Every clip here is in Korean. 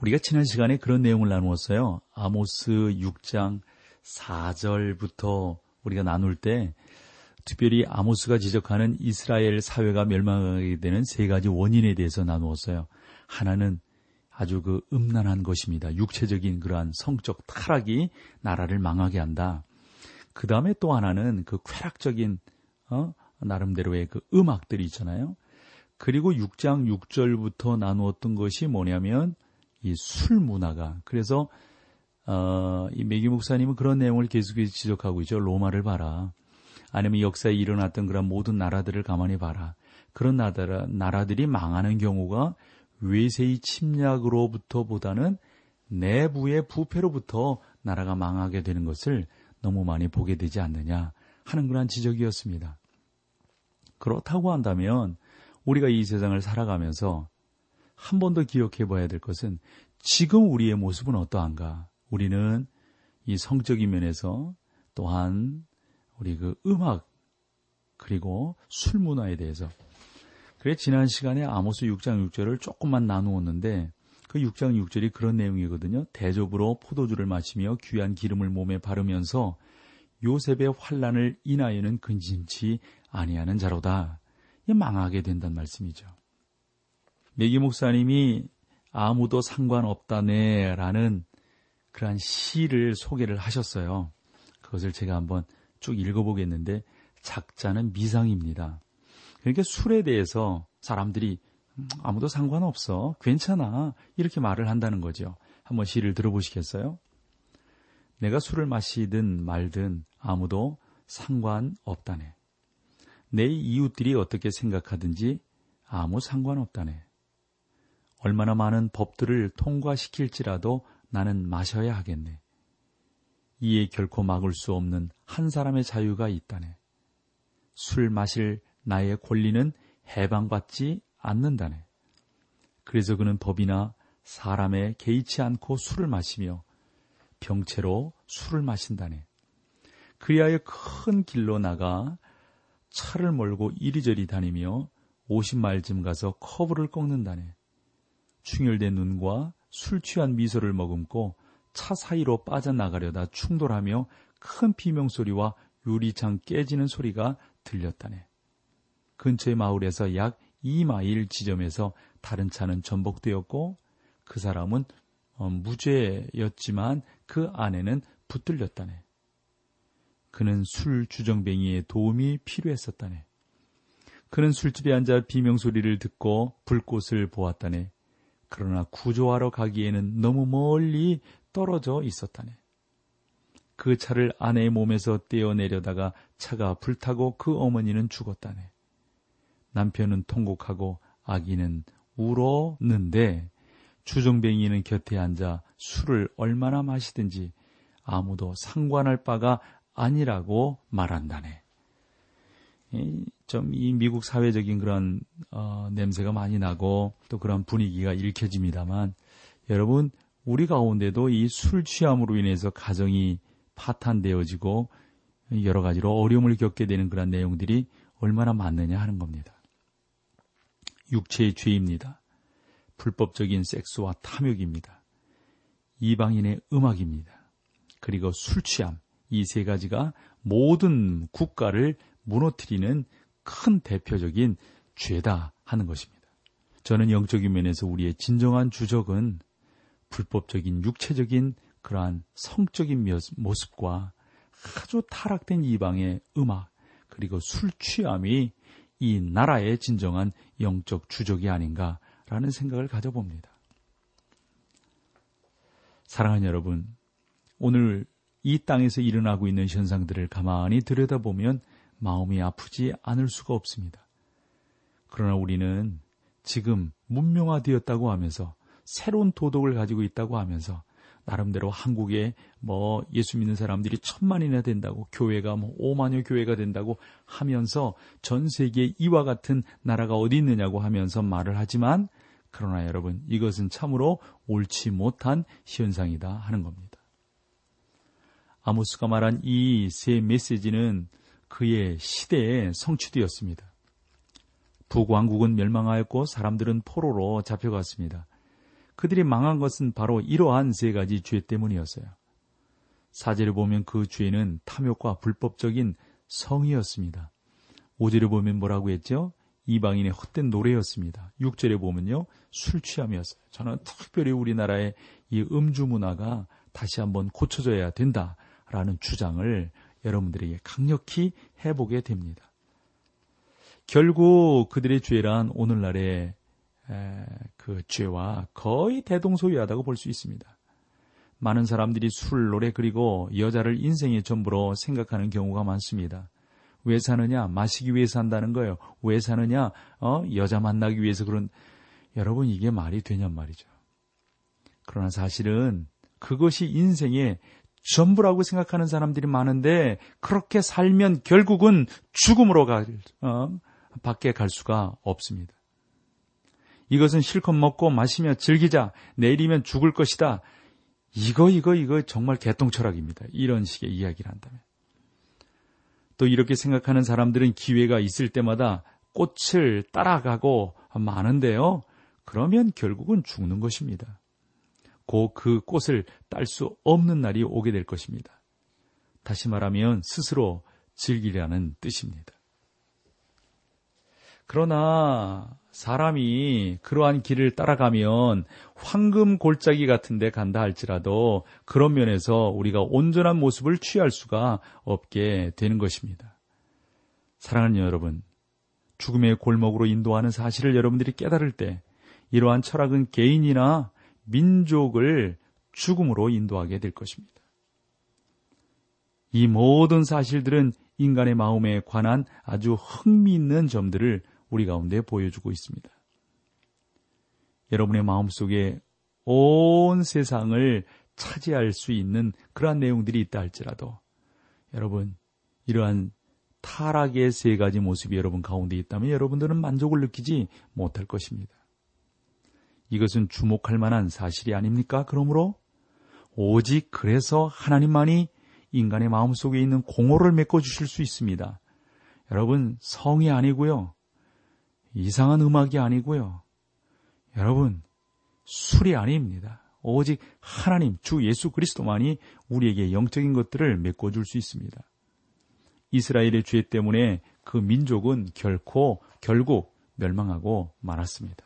우리가 지난 시간에 그런 내용을 나누었어요. 아모스 6장 4절부터 우리가 나눌 때 특별히 아모스가 지적하는 이스라엘 사회가 멸망하게 되는 세 가지 원인에 대해서 나누었어요. 하나는 아주 그 음란한 것입니다. 육체적인 그러한 성적 타락이 나라를 망하게 한다. 그 다음에 또 하나는 그 쾌락적인 어? 나름대로의 그 음악들이 있잖아요. 그리고 6장 6절부터 나누었던 것이 뭐냐면 이 술 문화가 그래서 어, 이 메기 목사님은 그런 내용을 계속해서 지적하고 있죠. 로마를 봐라. 아니면 역사에 일어났던 그런 모든 나라들을 가만히 봐라. 그런 나라, 나라들이 망하는 경우가 외세의 침략으로부터 보다는 내부의 부패로부터 나라가 망하게 되는 것을 너무 많이 보게 되지 않느냐 하는 그런 지적이었습니다. 그렇다고 한다면 우리가 이 세상을 살아가면서 한 번 더 기억해 봐야 될 것은 지금 우리의 모습은 어떠한가? 우리는 이 성적인 면에서 또한 우리 그 음악 그리고 술 문화에 대해서 그래 지난 시간에 아모스 6장 6절을 조금만 나누었는데 그 6장 6절이 그런 내용이거든요. 대접으로 포도주를 마시며 귀한 기름을 몸에 바르면서 요셉의 환란을 인하여는 근심치 아니하는 자로다. 망하게 된다는 말씀이죠. 메기 목사님이 아무도 상관없다네 라는 그러한 시를 소개를 하셨어요. 그것을 제가 한번 쭉 읽어보겠는데 작자는 미상입니다. 그러니까 술에 대해서 사람들이 음, 아무도 상관없어. 괜찮아. 이렇게 말을 한다는 거죠. 한번 시를 들어보시겠어요? 내가 술을 마시든 말든 아무도 상관없다네. 내 이웃들이 어떻게 생각하든지 아무 상관없다네. 얼마나 많은 법들을 통과시킬지라도 나는 마셔야 하겠네. 이에 결코 막을 수 없는 한 사람의 자유가 있다네. 술 마실 나의 권리는 해방받지 않는다네. 그래서 그는 법이나 사람에 개의치 않고 술을 마시며 병채로 술을 마신다네. 그리하여 큰 길로 나가 차를 몰고 이리저리 다니며 50마일쯤 가서 커브를 꺾는다네. 충혈된 눈과 술 취한 미소를 머금고 차 사이로 빠져나가려다 충돌하며 큰 비명소리와 유리창 깨지는 소리가 들렸다네. 근처의 마을에서 약 2마일 지점에서 다른 차는 전복되었고 그 사람은 어, 무죄였지만 그 안에는 붙들렸다네. 그는 술 주정뱅이의 도움이 필요했었다네. 그는 술집에 앉아 비명소리를 듣고 불꽃을 보았다네. 그러나 구조하러 가기에는 너무 멀리 떨어져 있었다네. 그 차를 아내의 몸에서 떼어내려다가 차가 불타고 그 어머니는 죽었다네. 남편은 통곡하고 아기는 울었는데 주정뱅이는 곁에 앉아 술을 얼마나 마시든지 아무도 상관할 바가 아니라고 말한다네. 좀 이 미국 사회적인 그런 어, 냄새가 많이 나고 또 그런 분위기가 읽혀집니다만 여러분 우리 가운데도 이 술 취함으로 인해서 가정이 파탄되어지고 여러 가지로 어려움을 겪게 되는 그런 내용들이 얼마나 많느냐 하는 겁니다. 육체의 죄입니다. 불법적인 섹스와 탐욕입니다. 이방인의 음악입니다. 그리고 술 취함, 이 세 가지가 모든 국가를 무너뜨리는 큰 대표적인 죄다 하는 것입니다. 저는 영적인 면에서 우리의 진정한 주적은 불법적인 육체적인 그러한 성적인 모습과 아주 타락된 이방의 음악 그리고 술 취함이 이 나라의 진정한 영적 주적이 아닌가라는 생각을 가져봅니다. 사랑하는 여러분, 오늘 이 땅에서 일어나고 있는 현상들을 가만히 들여다보면 마음이 아프지 않을 수가 없습니다. 그러나 우리는 지금 문명화되었다고 하면서 새로운 도덕을 가지고 있다고 하면서 나름대로 한국에 뭐 예수 믿는 사람들이 천만이나 된다고 교회가 뭐 오만여 교회가 된다고 하면서 전 세계에 이와 같은 나라가 어디 있느냐고 하면서 말을 하지만 그러나 여러분 이것은 참으로 옳지 못한 현상이다 하는 겁니다. 아모스가 말한 이 세 메시지는 그의 시대에 성취되었습니다. 북왕국은 멸망하였고 사람들은 포로로 잡혀갔습니다. 그들이 망한 것은 바로 이러한 세 가지 죄 때문이었어요. 사제를 보면 그 죄는 탐욕과 불법적인 성이었습니다. 오제를 보면 뭐라고 했죠? 이방인의 헛된 노래였습니다. 6절에 보면요. 술 취함이었어요. 저는 특별히 우리나라의 이 음주 문화가 다시 한번 고쳐져야 된다라는 주장을 여러분들에게 강력히 해보게 됩니다. 결국 그들의 죄란 오늘날의 그 죄와 거의 대동소이하다고 볼 수 있습니다. 많은 사람들이 술, 노래 그리고 여자를 인생의 전부로 생각하는 경우가 많습니다. 왜 사느냐? 마시기 위해 산다는 거예요. 왜 사느냐? 어? 여자 만나기 위해서 그런 여러분 이게 말이 되냔 말이죠. 그러나 사실은 그것이 인생의 전부라고 생각하는 사람들이 많은데 그렇게 살면 결국은 죽음으로 갈 어? 밖에 갈 수가 없습니다. 이것은 실컷 먹고 마시며 즐기자. 내일이면 죽을 것이다. 이거, 이거, 이거 정말 개똥 철학입니다. 이런 식의 이야기를 한다면. 또 이렇게 생각하는 사람들은 기회가 있을 때마다 꽃을 따라가고 많은데요. 그러면 결국은 죽는 것입니다. 곧그 꽃을 딸 수 없는 날이 오게 될 것입니다. 다시 말하면 스스로 즐기려는 뜻입니다. 그러나 사람이 그러한 길을 따라가면 황금 골짜기 같은 데 간다 할지라도 그런 면에서 우리가 온전한 모습을 취할 수가 없게 되는 것입니다. 사랑하는 여러분, 죽음의 골목으로 인도하는 사실을 여러분들이 깨달을 때 이러한 철학은 개인이나 민족을 죽음으로 인도하게 될 것입니다. 이 모든 사실들은 인간의 마음에 관한 아주 흥미있는 점들을 우리 가운데 보여주고 있습니다. 여러분의 마음 속에 온 세상을 차지할 수 있는 그러한 내용들이 있다 할지라도 여러분 이러한 타락의 세 가지 모습이 여러분 가운데 있다면 여러분들은 만족을 느끼지 못할 것입니다. 이것은 주목할 만한 사실이 아닙니까? 그러므로 오직 그래서 하나님만이 인간의 마음속에 있는 공허를 메꿔 주실 수 있습니다. 여러분 성이 아니고요. 이상한 음악이 아니고요. 여러분, 술이 아닙니다. 오직 하나님, 주 예수 그리스도만이 우리에게 영적인 것들을 메꿔 줄 수 있습니다. 이스라엘의 죄 때문에 그 민족은 결코, 결국 멸망하고 말았습니다.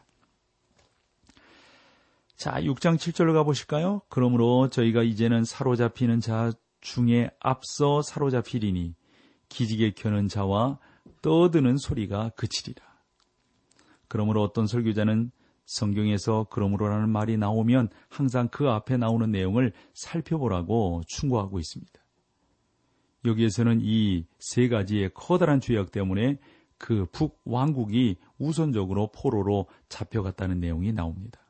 자, 6장 7절로 가보실까요? 그러므로 저희가 이제는 사로잡히는 자 중에 앞서 사로잡히리니 기지개 켜는 자와 떠드는 소리가 그치리라. 그러므로 어떤 설교자는 성경에서 그러므로라는 말이 나오면 항상 그 앞에 나오는 내용을 살펴보라고 충고하고 있습니다. 여기에서는 이 세 가지의 커다란 죄악 때문에 그 북왕국이 우선적으로 포로로 잡혀갔다는 내용이 나옵니다.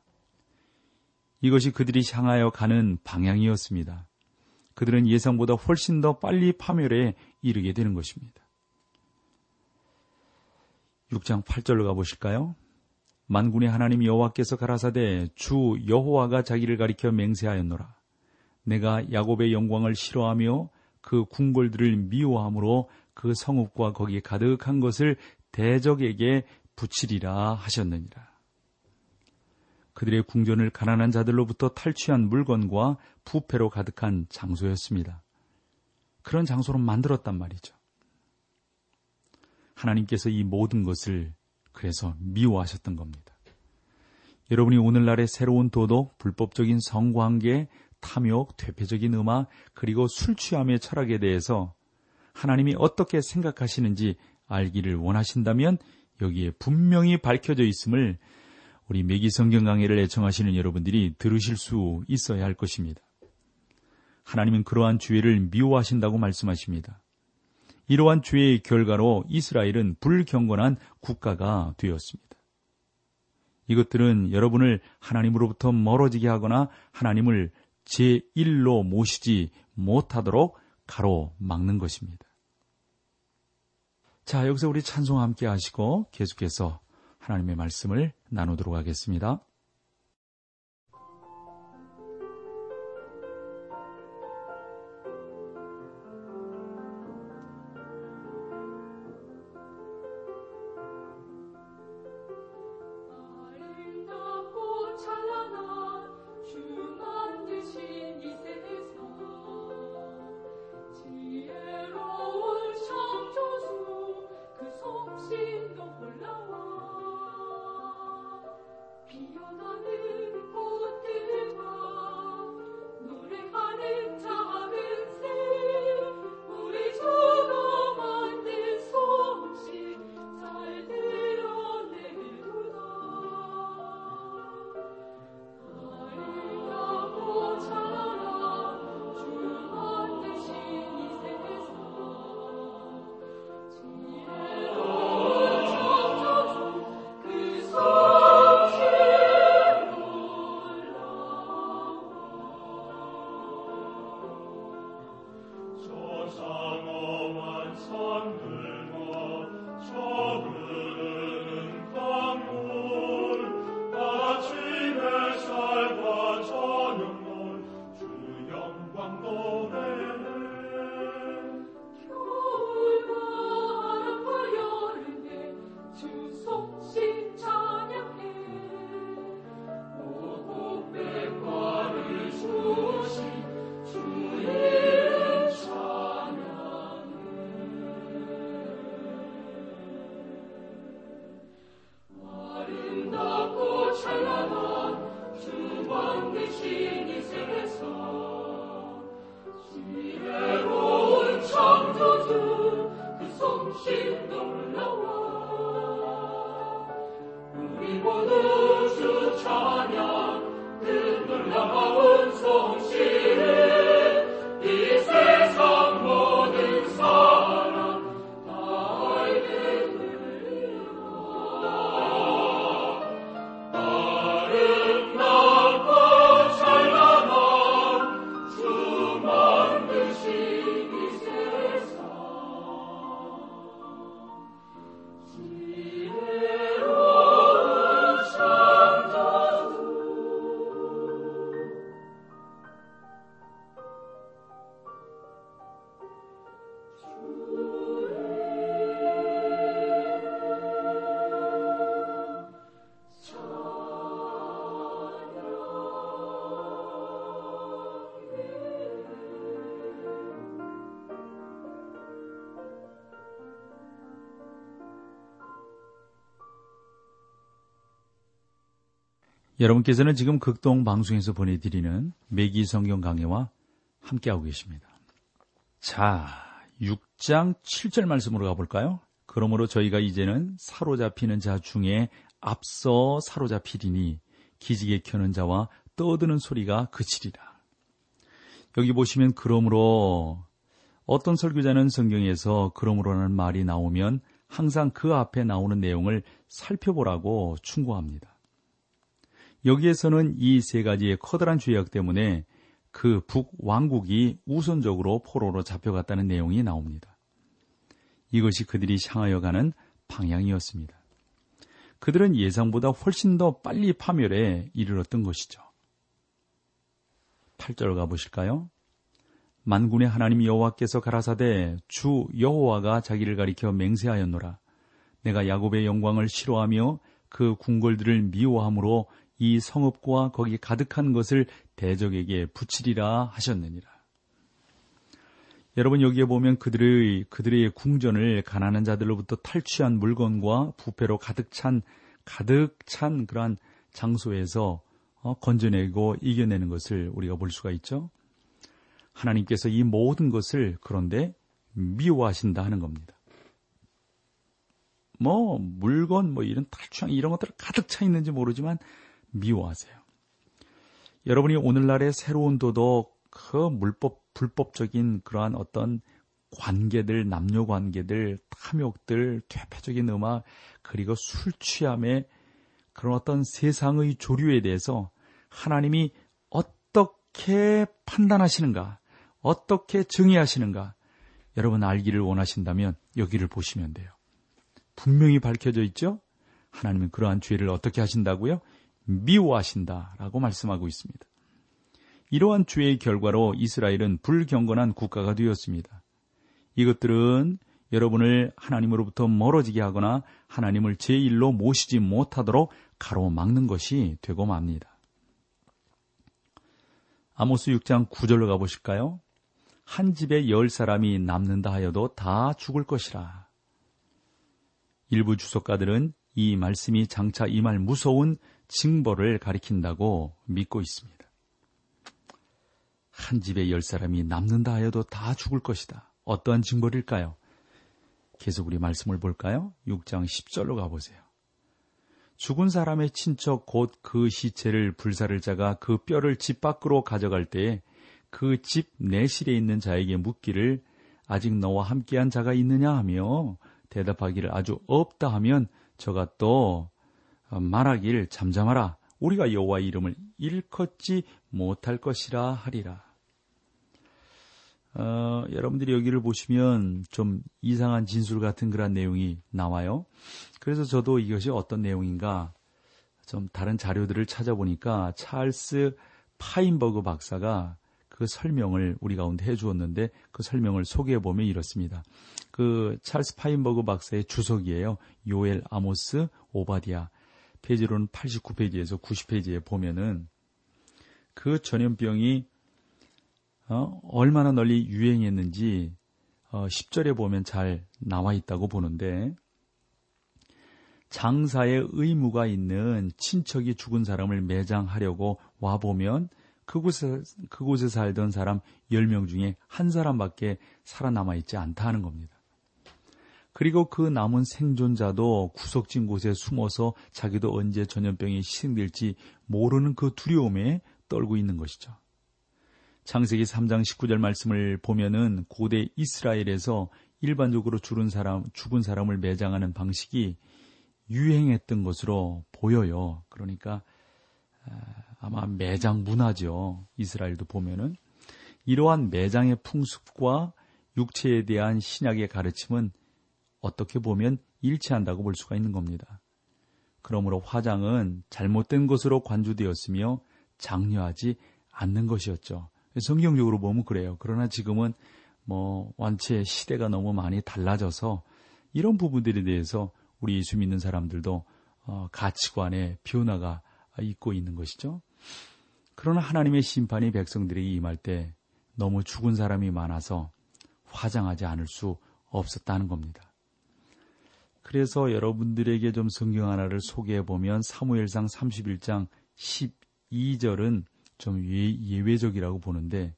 이것이 그들이 향하여 가는 방향이었습니다. 그들은 예상보다 훨씬 더 빨리 파멸에 이르게 되는 것입니다. 6장 8절로 가보실까요? 만군의 하나님 여호와께서 가라사대 주 여호와가 자기를 가리켜 맹세하였노라. 내가 야곱의 영광을 싫어하며 그 궁궐들을 미워함으로 그 성읍과 거기에 가득한 것을 대적에게 붙이리라 하셨느니라. 그들의 궁전을 가난한 자들로부터 탈취한 물건과 부패로 가득한 장소였습니다. 그런 장소로 만들었단 말이죠. 하나님께서 이 모든 것을 그래서 미워하셨던 겁니다. 여러분이 오늘날의 새로운 도덕, 불법적인 성관계, 탐욕, 퇴폐적인 음악, 그리고 술 취함의 철학에 대해서 하나님이 어떻게 생각하시는지 알기를 원하신다면 여기에 분명히 밝혀져 있음을 우리 매기 성경 강의를 애청하시는 여러분들이 들으실 수 있어야 할 것입니다. 하나님은 그러한 죄를 미워하신다고 말씀하십니다. 이러한 죄의 결과로 이스라엘은 불경건한 국가가 되었습니다. 이것들은 여러분을 하나님으로부터 멀어지게 하거나 하나님을 제1로 모시지 못하도록 가로막는 것입니다. 자, 여기서 우리 찬송 함께 하시고 계속해서 하나님의 말씀을 나누도록 하겠습니다. 여러분께서는 지금 극동 방송에서 보내드리는 매기 성경 강해와 함께하고 계십니다. 자, 6장 7절 말씀으로 가볼까요? 그러므로 저희가 이제는 사로잡히는 자 중에 앞서 사로잡히리니 기지개 켜는 자와 떠드는 소리가 그치리라. 여기 보시면 그러므로 어떤 설교자는 성경에서 그러므로라는 말이 나오면 항상 그 앞에 나오는 내용을 살펴보라고 충고합니다. 여기에서는 이 세 가지의 커다란 죄악 때문에 그 북왕국이 우선적으로 포로로 잡혀갔다는 내용이 나옵니다. 이것이 그들이 향하여 가는 방향이었습니다. 그들은 예상보다 훨씬 더 빨리 파멸에 이르렀던 것이죠. 8절 가보실까요? 만군의 하나님 여호와께서 가라사대 주 여호와가 자기를 가리켜 맹세하였노라. 내가 야곱의 영광을 싫어하며 그 궁궐들을 미워함으로 이 성읍과 거기 가득한 것을 대적에게 붙이리라 하셨느니라. 여러분 여기에 보면 그들의 그들의 궁전을 가난한 자들로부터 탈취한 물건과 부패로 가득 찬 가득 찬 그러한 장소에서 어, 건져내고 이겨내는 것을 우리가 볼 수가 있죠. 하나님께서 이 모든 것을 그런데 미워하신다 하는 겁니다. 뭐 물건 뭐 이런 탈취한 이런 것들 가득 차 있는지 모르지만 미워하세요. 여러분이 오늘날의 새로운 도덕, 그 물법, 불법적인 그러한 어떤 관계들, 남녀 관계들, 탐욕들, 퇴폐적인 음악, 그리고 술 취함에 그런 어떤 세상의 조류에 대해서 하나님이 어떻게 판단하시는가, 어떻게 정의하시는가, 여러분 알기를 원하신다면 여기를 보시면 돼요. 분명히 밝혀져 있죠? 하나님은 그러한 죄를 어떻게 하신다고요? 미워하신다라고 말씀하고 있습니다. 이러한 죄의 결과로 이스라엘은 불경건한 국가가 되었습니다. 이것들은 여러분을 하나님으로부터 멀어지게 하거나 하나님을 제1로 모시지 못하도록 가로막는 것이 되고 맙니다. 아모스 6장 9절로 가보실까요? 한 집에 열 사람이 남는다 하여도 다 죽을 것이라. 일부 주석가들은 이 말씀이 장차 임할 무서운 징벌을 가리킨다고 믿고 있습니다. 한 집에 열 사람이 남는다 하여도 다 죽을 것이다. 어떠한 징벌일까요? 계속 우리 말씀을 볼까요? 6장 10절로 가보세요. 죽은 사람의 친척 곧 그 시체를 불사를 자가 그 뼈를 집 밖으로 가져갈 때에 그 집 내실에 있는 자에게 묻기를 아직 너와 함께한 자가 있느냐 하며 대답하기를 아주 없다 하면 저가 또 말하길 잠잠하라 우리가 여호와 이름을 일컫지 못할 것이라 하리라. 어, 여러분들이 여기를 보시면 좀 이상한 진술 같은 그런 내용이 나와요. 그래서 저도 이것이 어떤 내용인가 좀 다른 자료들을 찾아보니까 찰스 파인버그 박사가 그 설명을 우리 가운데 해주었는데 그 설명을 소개해 보면 이렇습니다. 그 찰스 파인버그 박사의 주석이에요. 요엘 아모스 오바디아 페이지로는 89페이지에서 90페이지에 보면은 그 전염병이 어, 얼마나 널리 유행했는지 어, 10절에 보면 잘 나와 있다고 보는데 장사의 의무가 있는 친척이 죽은 사람을 매장하려고 와보면 그곳에, 그곳에 살던 사람 10명 중에 한 사람밖에 살아남아 있지 않다 하는 겁니다. 그리고 그 남은 생존자도 구석진 곳에 숨어서 자기도 언제 전염병이 희생될지 모르는 그 두려움에 떨고 있는 것이죠. 창세기 3장 19절 말씀을 보면은 고대 이스라엘에서 일반적으로 죽은 사람, 죽은 사람을 매장하는 방식이 유행했던 것으로 보여요. 그러니까 아, 아마 매장 문화죠. 이스라엘도 보면은 이러한 매장의 풍습과 육체에 대한 신약의 가르침은 어떻게 보면 일치한다고 볼 수가 있는 겁니다. 그러므로 화장은 잘못된 것으로 관주되었으며 장려하지 않는 것이었죠. 성경적으로 보면 그래요. 그러나 지금은 뭐 완체 시대가 너무 많이 달라져서 이런 부분들에 대해서 우리 예수 믿는 사람들도 어, 가치관의 변화가 있고 있는 것이죠. 그러나 하나님의 심판이 백성들에게 임할 때 너무 죽은 사람이 많아서 화장하지 않을 수 없었다는 겁니다. 그래서 여러분들에게 좀 성경 하나를 소개해 보면 사무엘상 31장 12절은 좀 예외적이라고 보는데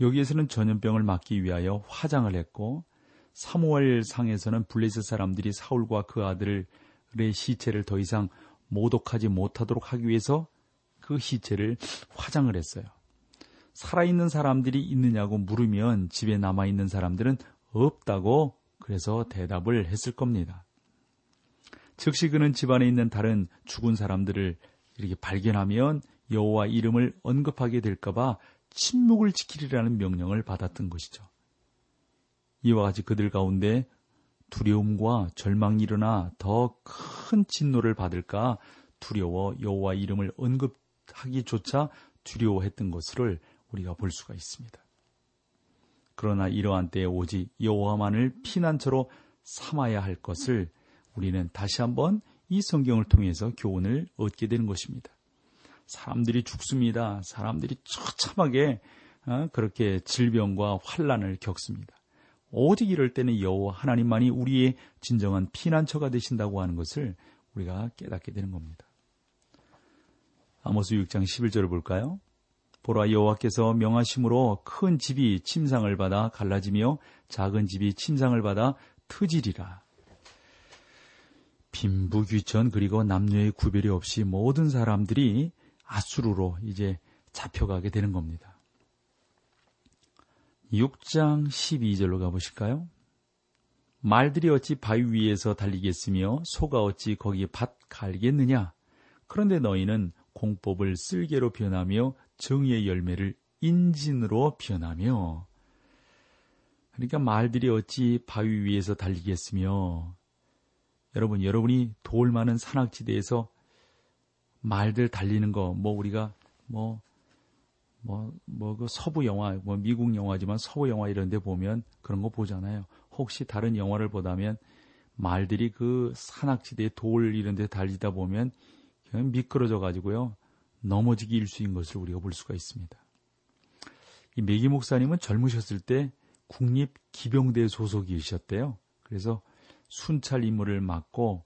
여기에서는 전염병을 막기 위하여 화장을 했고 사무엘 상에서는 블레셋 사람들이 사울과 그 아들의 시체를 더 이상 모독하지 못하도록 하기 위해서 그 시체를 화장을 했어요. 살아있는 사람들이 있느냐고 물으면 집에 남아있는 사람들은 없다고 그래서 대답을 했을 겁니다. 즉시 그는 집안에 있는 다른 죽은 사람들을 이렇게 발견하면 여호와 이름을 언급하게 될까봐 침묵을 지키리라는 명령을 받았던 것이죠. 이와 같이 그들 가운데 두려움과 절망이 일어나 더 큰 진노를 받을까 두려워 여호와 이름을 언급하기조차 두려워했던 것을 우리가 볼 수가 있습니다. 그러나 이러한 때에 오직 여호와만을 피난처로 삼아야 할 것을 우리는 다시 한번 이 성경을 통해서 교훈을 얻게 되는 것입니다. 사람들이 죽습니다. 사람들이 처참하게 어, 그렇게 질병과 환란을 겪습니다. 오직 이럴 때는 여호와 하나님만이 우리의 진정한 피난처가 되신다고 하는 것을 우리가 깨닫게 되는 겁니다. 아모스 6장 11절을 볼까요? 보라 여호와께서 명하심으로 큰 집이 침상을 받아 갈라지며 작은 집이 침상을 받아 트지리라. 빈부귀천 그리고 남녀의 구별이 없이 모든 사람들이 아수르로 이제 잡혀가게 되는 겁니다. 6장 12절로 가보실까요? 말들이 어찌 바위 위에서 달리겠으며 소가 어찌 거기에 밭 갈겠느냐? 그런데 너희는 공법을 쓸개로 변하며 정의의 열매를 인진으로 변하며 그러니까 말들이 어찌 바위 위에서 달리겠으며 여러분 여러분이 돌 많은 산악지대에서 말들 달리는 거 뭐 우리가 뭐 뭐, 뭐, 그 서부 영화, 뭐, 미국 영화지만 서부 영화 이런 데 보면 그런 거 보잖아요. 혹시 다른 영화를 보다면 말들이 그 산악지대 돌 이런 데 달리다 보면 그냥 미끄러져 가지고요. 넘어지기 일수인 것을 우리가 볼 수가 있습니다. 이 메기 목사님은 젊으셨을 때 국립 기병대 소속이셨대요. 그래서 순찰 임무를 맡고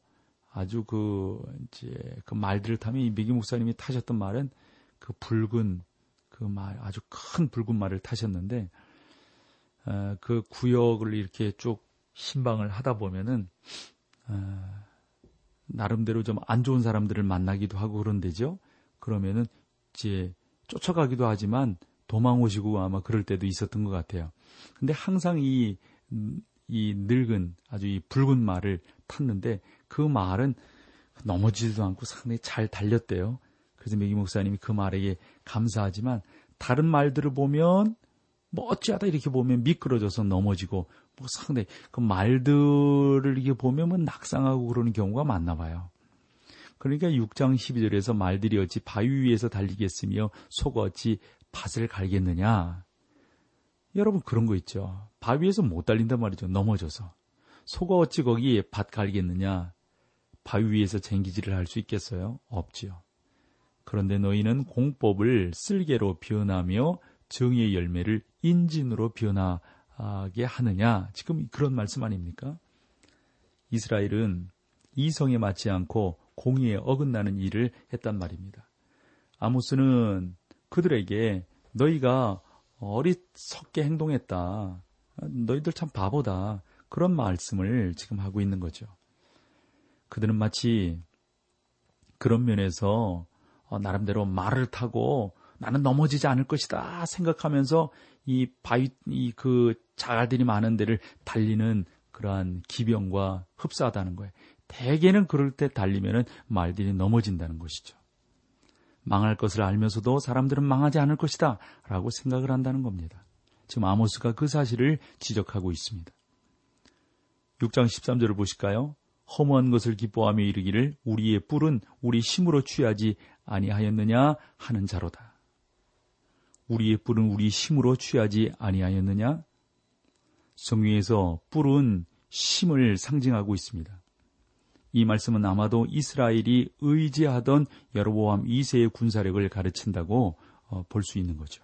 아주 그 이제 그 말들을 타면 이 메기 목사님이 타셨던 말은 그 붉은 그 말 아주 큰 붉은 말을 타셨는데 어, 그 구역을 이렇게 쭉 신방을 하다 보면은 어, 나름대로 좀 안 좋은 사람들을 만나기도 하고 그런데죠. 그러면은 이제 쫓아가기도 하지만 도망 오시고 아마 그럴 때도 있었던 것 같아요. 근데 항상 이, 이 늙은 아주 이 붉은 말을 탔는데 그 말은 넘어지지도 않고 상당히 잘 달렸대요. 그래서 메기 목사님이 그 말에게 감사하지만 다른 말들을 보면 뭐 어찌하다 이렇게 보면 미끄러져서 넘어지고 뭐 상당히 그 말들을 이렇게 보면 뭐 낙상하고 그러는 경우가 많나 봐요. 그러니까 6장 12절에서 말들이 어찌 바위 위에서 달리겠으며 속 어찌 밭을 갈겠느냐. 여러분 그런 거 있죠. 바위에서 못 달린단 말이죠. 넘어져서. 소가 어찌 거기 밭 갈겠느냐. 바위 위에서 쟁기질을 할 수 있겠어요? 없지요. 그런데 너희는 공법을 쓸개로 변하며 정의의 열매를 인진으로 변하게 하느냐. 지금 그런 말씀 아닙니까? 이스라엘은 이성에 맞지 않고 공의에 어긋나는 일을 했단 말입니다. 아모스는 그들에게 너희가 어리석게 행동했다. 너희들 참 바보다. 그런 말씀을 지금 하고 있는 거죠. 그들은 마치 그런 면에서 어, 나름대로 말을 타고 나는 넘어지지 않을 것이다 생각하면서 이 바위 이 그 자갈들이 많은 데를 달리는 그러한 기병과 흡사하다는 거예요. 대개는 그럴 때 달리면은 말들이 넘어진다는 것이죠. 망할 것을 알면서도 사람들은 망하지 않을 것이다 라고 생각을 한다는 겁니다. 지금 아모스가 그 사실을 지적하고 있습니다. 6장 13절을 보실까요? 허무한 것을 기뻐하며 이르기를 우리의 뿔은 우리 힘으로 취하지 아니하였느냐 하는 자로다. 우리의 뿔은 우리 힘으로 취하지 아니하였느냐? 성경에서 뿔은 힘을 상징하고 있습니다. 이 말씀은 아마도 이스라엘이 의지하던 여로보암 2세의 군사력을 가르친다고 어, 볼수 있는 거죠.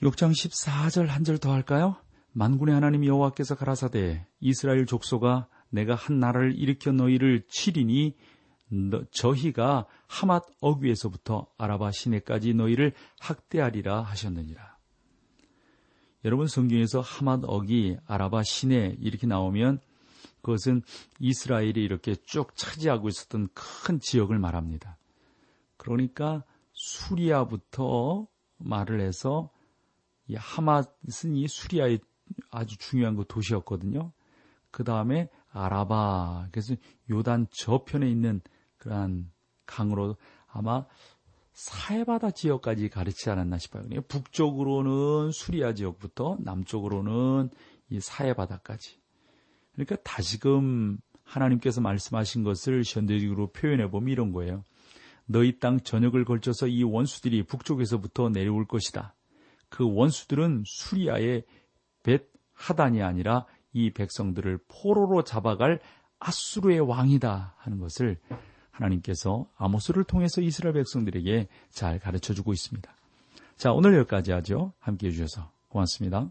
6장 14절 한 절 더 할까요? 만군의 하나님 여호와께서 가라사대 이스라엘 족소가 내가 한 나라를 일으켜 너희를 치리니 저희가 하맛 어귀에서부터 아라바 시내까지 너희를 학대하리라 하셨느니라. 여러분 성경에서 하맛 어기, 아라바 시내 이렇게 나오면 그것은 이스라엘이 이렇게 쭉 차지하고 있었던 큰 지역을 말합니다. 그러니까 수리아부터 말을 해서 이 하맛은 이 수리아의 아주 중요한 그 도시였거든요. 그 다음에 아라바, 그래서 요단 저편에 있는 그러한 강으로 아마 사해바다 지역까지 가르치지 않았나 싶어요. 북쪽으로는 수리아 지역부터 남쪽으로는 이 사해바다까지. 그러니까 다시금 하나님께서 말씀하신 것을 현대적으로 표현해 보면 이런 거예요. 너희 땅 전역을 걸쳐서 이 원수들이 북쪽에서부터 내려올 것이다. 그 원수들은 수리아의 벳 하단이 아니라 이 백성들을 포로로 잡아갈 아수르의 왕이다 하는 것을 하나님께서 아모스를 통해서 이스라엘 백성들에게 잘 가르쳐 주고 있습니다. 자, 오늘 여기까지 하죠. 함께 해주셔서 고맙습니다.